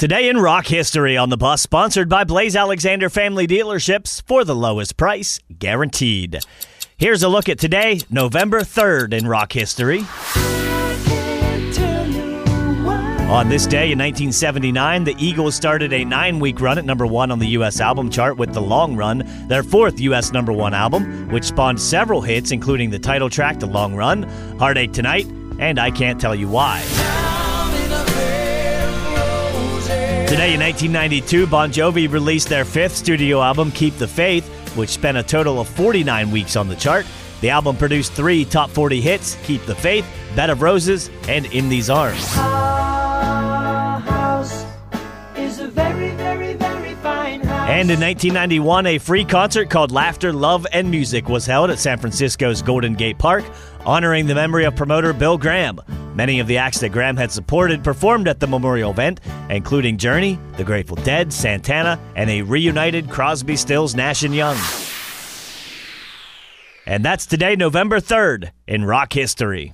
Today in rock history on the bus, sponsored by Blaise Alexander Family Dealerships for the lowest price guaranteed. Here's a look at today, November 3rd in rock history. On this day in 1979, the Eagles started a nine week run at number one on the U.S. album chart with The Long Run, their fourth U.S. number one album, which spawned several hits, including the title track, The Long Run, Heartache Tonight, and I Can't Tell You Why. Today in 1992, Bon Jovi released their fifth studio album, Keep the Faith, which spent a total of 49 weeks on the chart. The album produced three top 40 hits Keep the Faith, Bed of Roses, and In These Arms. And in 1991, a free concert called Laughter, Love, and Music was held at San Francisco's Golden Gate Park, honoring the memory of promoter Bill Graham. Many of the acts that Graham had supported performed at the memorial event, including Journey, The Grateful Dead, Santana, and a reunited Crosby, Stills, Nash Young. And that's today, November 3rd, in rock history.